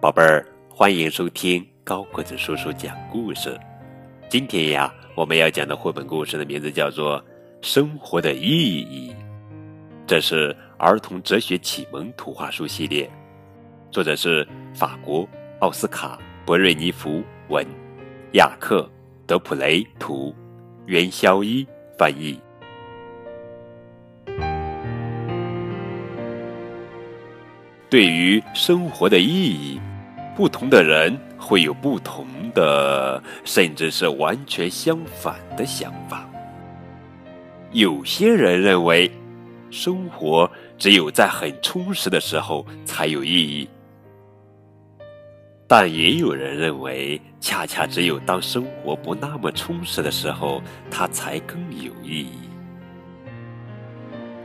宝贝儿，欢迎收听高个子叔叔讲故事。今天呀，我们要讲的绘本故事的名字叫做《生活的意义》，这是儿童哲学启蒙图画书系列，作者是法国奥斯卡·博瑞尼福文，雅克·德普雷图，袁肖一翻译。对于生活的意义。不同的人会有不同的，甚至是完全相反的想法。有些人认为，生活只有在很充实的时候才有意义，但也有人认为，恰恰只有当生活不那么充实的时候，它才更有意义。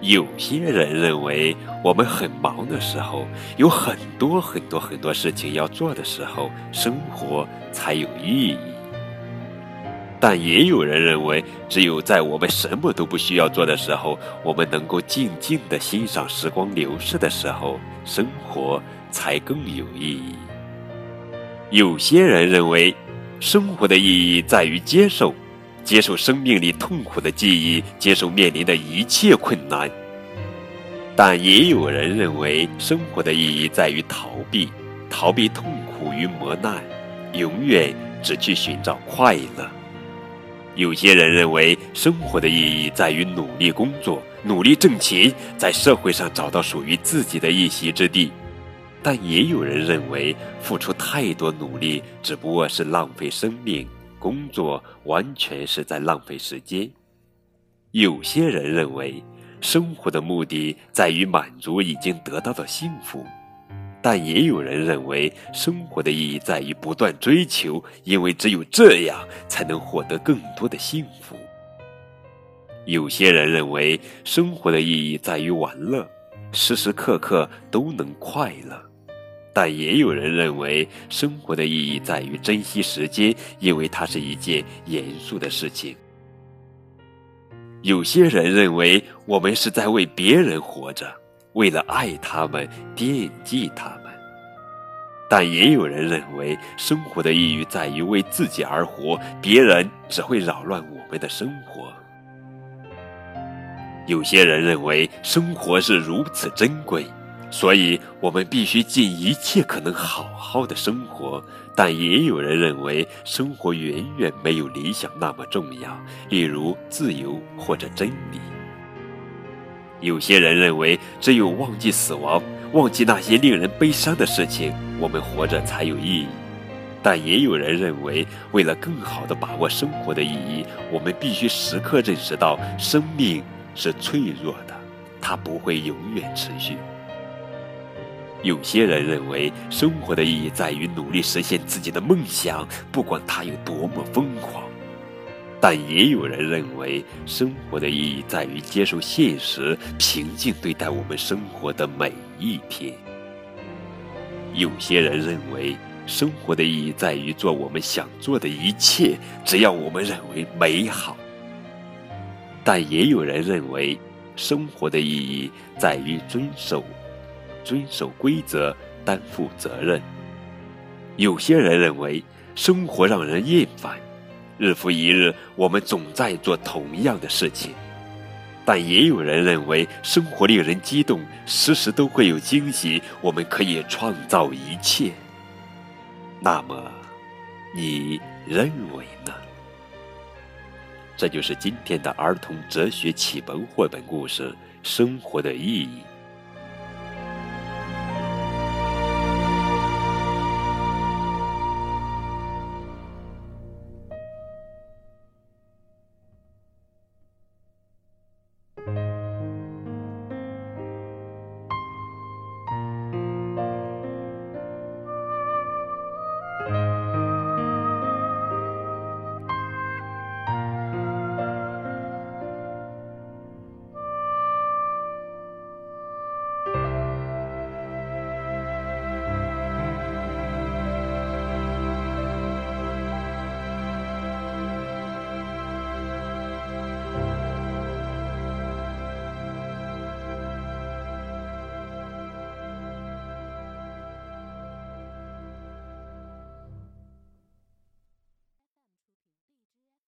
有些人认为，我们很忙的时候，有很多很多很多事情要做的时候，生活才有意义。但也有人认为，只有在我们什么都不需要做的时候，我们能够静静的欣赏时光流逝的时候，生活才更有意义。有些人认为，生活的意义在于接受。接受生命里痛苦的记忆，接受面临的一切困难。但也有人认为，生活的意义在于逃避，逃避痛苦与磨难，永远只去寻找快乐。有些人认为，生活的意义在于努力工作，努力挣钱，在社会上找到属于自己的一席之地。但也有人认为，付出太多努力只不过是浪费生命。工作完全是在浪费时间。有些人认为，生活的目的在于满足已经得到的幸福，但也有人认为，生活的意义在于不断追求，因为只有这样才能获得更多的幸福。有些人认为，生活的意义在于玩乐，时时刻刻都能快乐。但也有人认为，生活的意义在于珍惜时间，因为它是一件严肃的事情。有些人认为，我们是在为别人活着，为了爱他们、惦记他们。但也有人认为，生活的意义在于为自己而活，别人只会扰乱我们的生活。有些人认为，生活是如此珍贵。所以，我们必须尽一切可能好好的生活。但也有人认为，生活远远没有理想那么重要，例如自由或者真理。有些人认为，只有忘记死亡，忘记那些令人悲伤的事情，我们活着才有意义。但也有人认为，为了更好地把握生活的意义，我们必须时刻认识到，生命是脆弱的，它不会永远持续。有些人认为，生活的意义在于努力实现自己的梦想，不管它有多么疯狂；但也有人认为，生活的意义在于接受现实，平静对待我们生活的每一天。有些人认为，生活的意义在于做我们想做的一切，只要我们认为美好；但也有人认为，生活的意义在于遵守。遵守规则，担负责任。有些人认为生活让人厌烦，日复一日，我们总在做同样的事情。但也有人认为生活令人激动，时时都会有惊喜，我们可以创造一切。那么，你认为呢？这就是今天的儿童哲学启蒙绘本故事《生活的意义》。